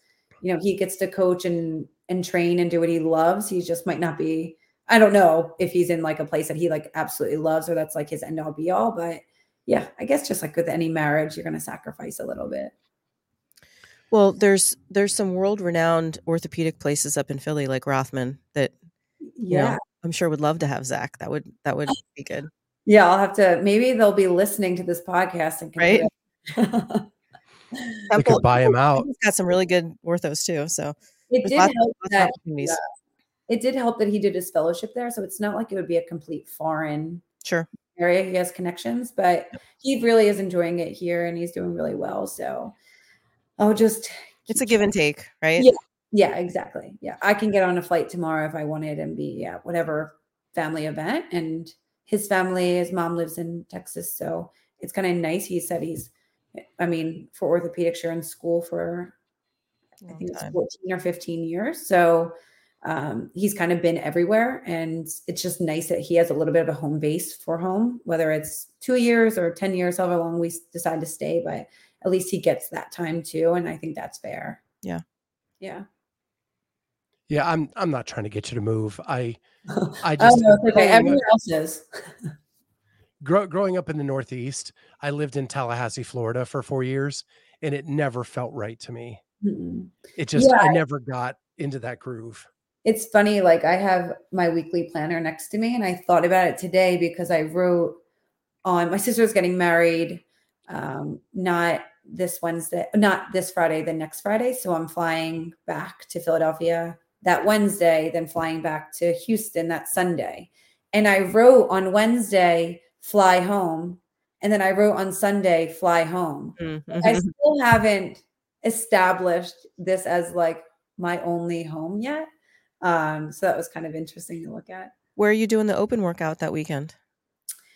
you know he gets to coach and and train and do what he loves. He just might not be. I don't know if he's in like a place that he like absolutely loves or that's like his end all be all. But yeah, I guess just like with any marriage, you're going to sacrifice a little bit. Well, there's there's some world renowned orthopedic places up in Philly like Rothman that you Yeah. know I'm sure would love to have Zach. That would that would oh. be good. Yeah, I'll have to. Maybe they'll be listening to this podcast and can Right? it. they could buy him out. He's got some really good orthos too. So It did lots, help lots of that opportunities. it did help that he did his fellowship there, so it's not like it would be a complete foreign Sure. area. He has connections, but he really is enjoying it here and he's doing really well. So I'll just It's a give and take, right? Yeah. Yeah, exactly. Yeah. I can get on a flight tomorrow if I wanted and be at whatever family event. And his family, his mom lives in Texas. So it's kind of nice. He said he's I mean, for orthopedics, you're in school for I Long think it's 14 or 15 years. So um, he's kind of been everywhere. And it's just nice that he has a little bit of a home base for home, whether it's two years or 10 years, however long we decide to stay. But at least he gets that time too. And I think that's fair. Yeah. Yeah. Yeah, I'm I'm not trying to get you to move. I I just oh, just no, okay. growing up- Everyone else is. grow, growing up in the Northeast, I lived in Tallahassee, Florida for four years, and it never felt right to me. Mm-mm. It just Yeah. I never got into that groove. It's funny, like I have my weekly planner next to me, and I thought about it today because I wrote on my sister's getting married, um, not this Wednesday, not this Friday, the next Friday. So I'm flying back to Philadelphia that Wednesday, then flying back to Houston that Sunday. And I wrote on Wednesday, fly home. And then I wrote on Sunday, fly home. Mhm. I still haven't established this as like my only home yet. Um, so that was kind of interesting to look at. Where are you doing the open workout that weekend?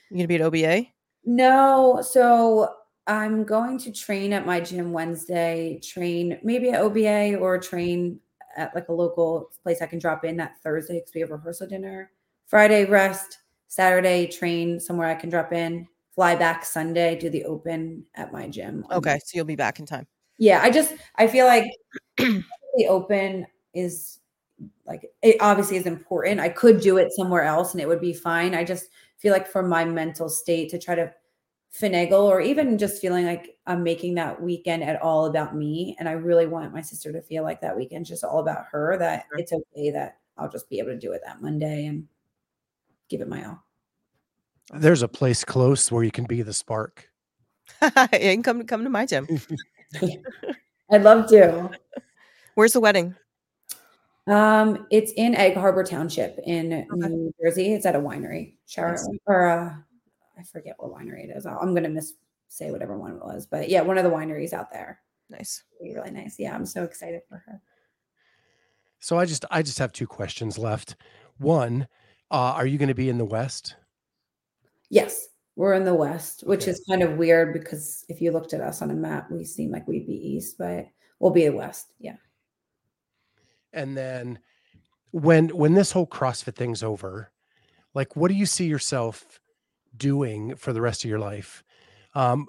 You gonna be at OBA? No, so I'm going to train at my gym Wednesday, train maybe at OBA or train at like a local place I can drop in that Thursday because we have rehearsal dinner. Friday, rest. Saturday, train somewhere I can drop in. Fly back Sunday, do the open at my gym. Okay, so you'll be back in time. yeah i just i feel like the open is like it obviously is important i could do it somewhere else and it would be fine i just feel like for my mental state to try to finagle or even just feeling like i'm making that weekend at all about me and i really want my sister to feel like that weekend's just all about her that Sure. it's okay that i'll just be able to do it that monday and give it my all There's a place close where you can be the spark. you can come come to my gym. i'd love to Where's the wedding? Um, it's in Egg Harbor Township in New Jersey. It's at a winery. Shower or uh, I forget what winery it is. I'm gonna miss say whatever one it was, but yeah, one of the wineries out there. Nice. Be really nice. Yeah, I'm so excited for her. So I just I just have two questions left. One, uh, are you going to be in the West? Yes, we're in the West, which Okay. is kind of weird because if you looked at us on a map, we seem like we'd be East, but we'll be the West. Yeah. And then when when this whole CrossFit thing's over, like what do you see yourself doing for the rest of your life? Um,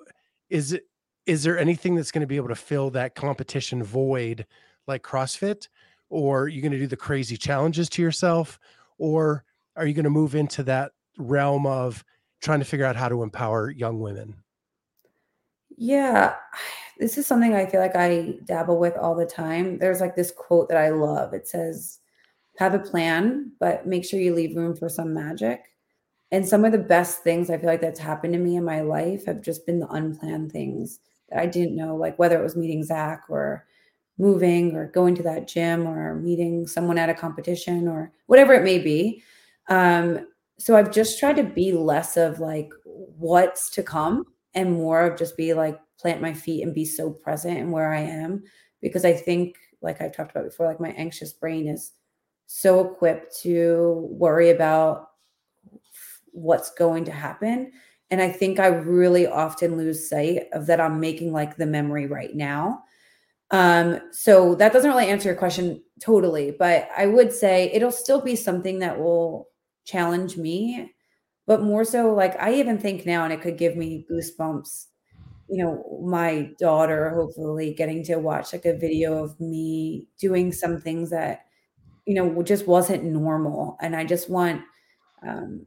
is there anything that's going to be able to fill that competition void like CrossFit? Or are you going to do the crazy challenges to yourself? Or are you going to move into that realm of trying to figure out how to empower young women? Yeah, this is something I feel like I dabble with all the time. There's like this quote that I love. It says, Have a plan, but make sure you leave room for some magic. And some of the best things I feel like that's happened to me in my life have just been the unplanned things that I didn't know, like whether it was meeting Zach or moving or going to that gym or meeting someone at a competition or whatever it may be. Um, so I've just tried to be less of like what's to come and more of just be like plant my feet and be so present in where I am because I think like I've talked about before like my anxious brain is so equipped to worry about what's going to happen and I think I really often lose sight of that I'm making like the memory right now. Um so that doesn't really answer your question totally, but I would say it'll still be something that will challenge me but more so like I even think now, and it could give me goosebumps. You know, my daughter hopefully getting to watch like a video of me doing some things that you know just wasn't normal, and I just want um,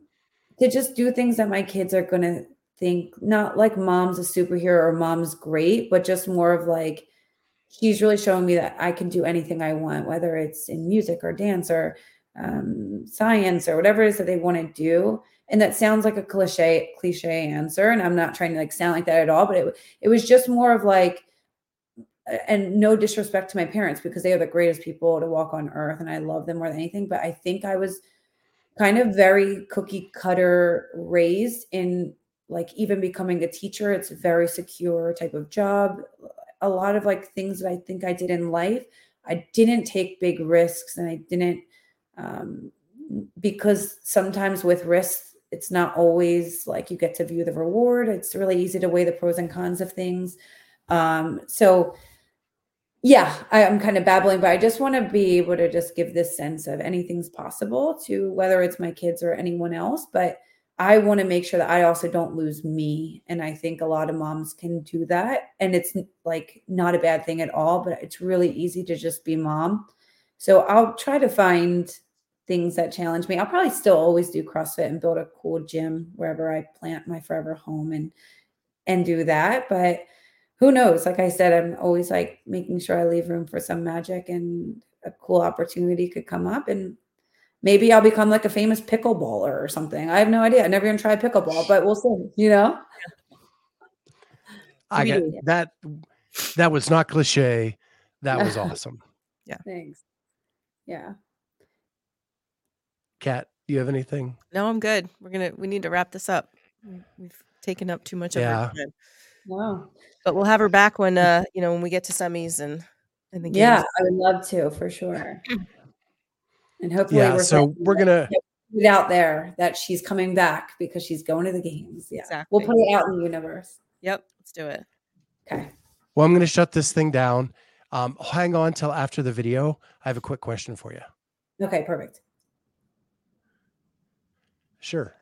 to just do things that my kids are going to think not like mom's a superhero or mom's great, but just more of like she's really showing me that I can do anything I want, whether it's in music or dance or um, science or whatever it is that they want to do and that sounds like a cliche cliche answer and i'm not trying to like sound like that at all but it, it was just more of like and no disrespect to my parents because they are the greatest people to walk on earth and I love them more than anything. But I think I was kind of very cookie cutter raised in like even becoming a teacher. It's a very secure type of job. A lot of like things that I think I did in life, I didn't take big risks and I didn't um, because sometimes with risks, it's not always like you get to view the reward. It's really easy to weigh the pros and cons of things. Um, so yeah, I, am kind of babbling, but I just want to be able to just give this sense of anything's possible to whether it's my kids or anyone else. But I want to make sure that I also don't lose me. And I think a lot of moms can do that. And it's like not a bad thing at all, but it's really easy to just be mom. So I'll try to find things that challenge me. I'll probably still always do CrossFit and build a cool gym wherever I plant my forever home and and do that. But who knows? Like I said, I'm always like making sure I leave room for some magic and a cool opportunity could come up and maybe I'll become like a famous pickleballer or something. I have no idea. I never even tried pickleball, but we'll see, you know? I get that that was not cliche. That was awesome. yeah. Thanks. Yeah. Kat, do you have anything? No, I'm good. We're gonna we need to wrap this up. We've taken up too much of yeah. her time. Wow. But we'll have her back when uh, you know, when we get to semis and and the games. Yeah, I would love to for sure. And hopefully yeah, we're so we're gonna put it out there that she's coming back because she's going to the games. Yeah. Exactly. We'll put it out in the universe. Yep, let's do it. Okay. Well, I'm gonna shut this thing down. Um, hang on till after the video. I have a quick question for you. Okay, perfect. Sure.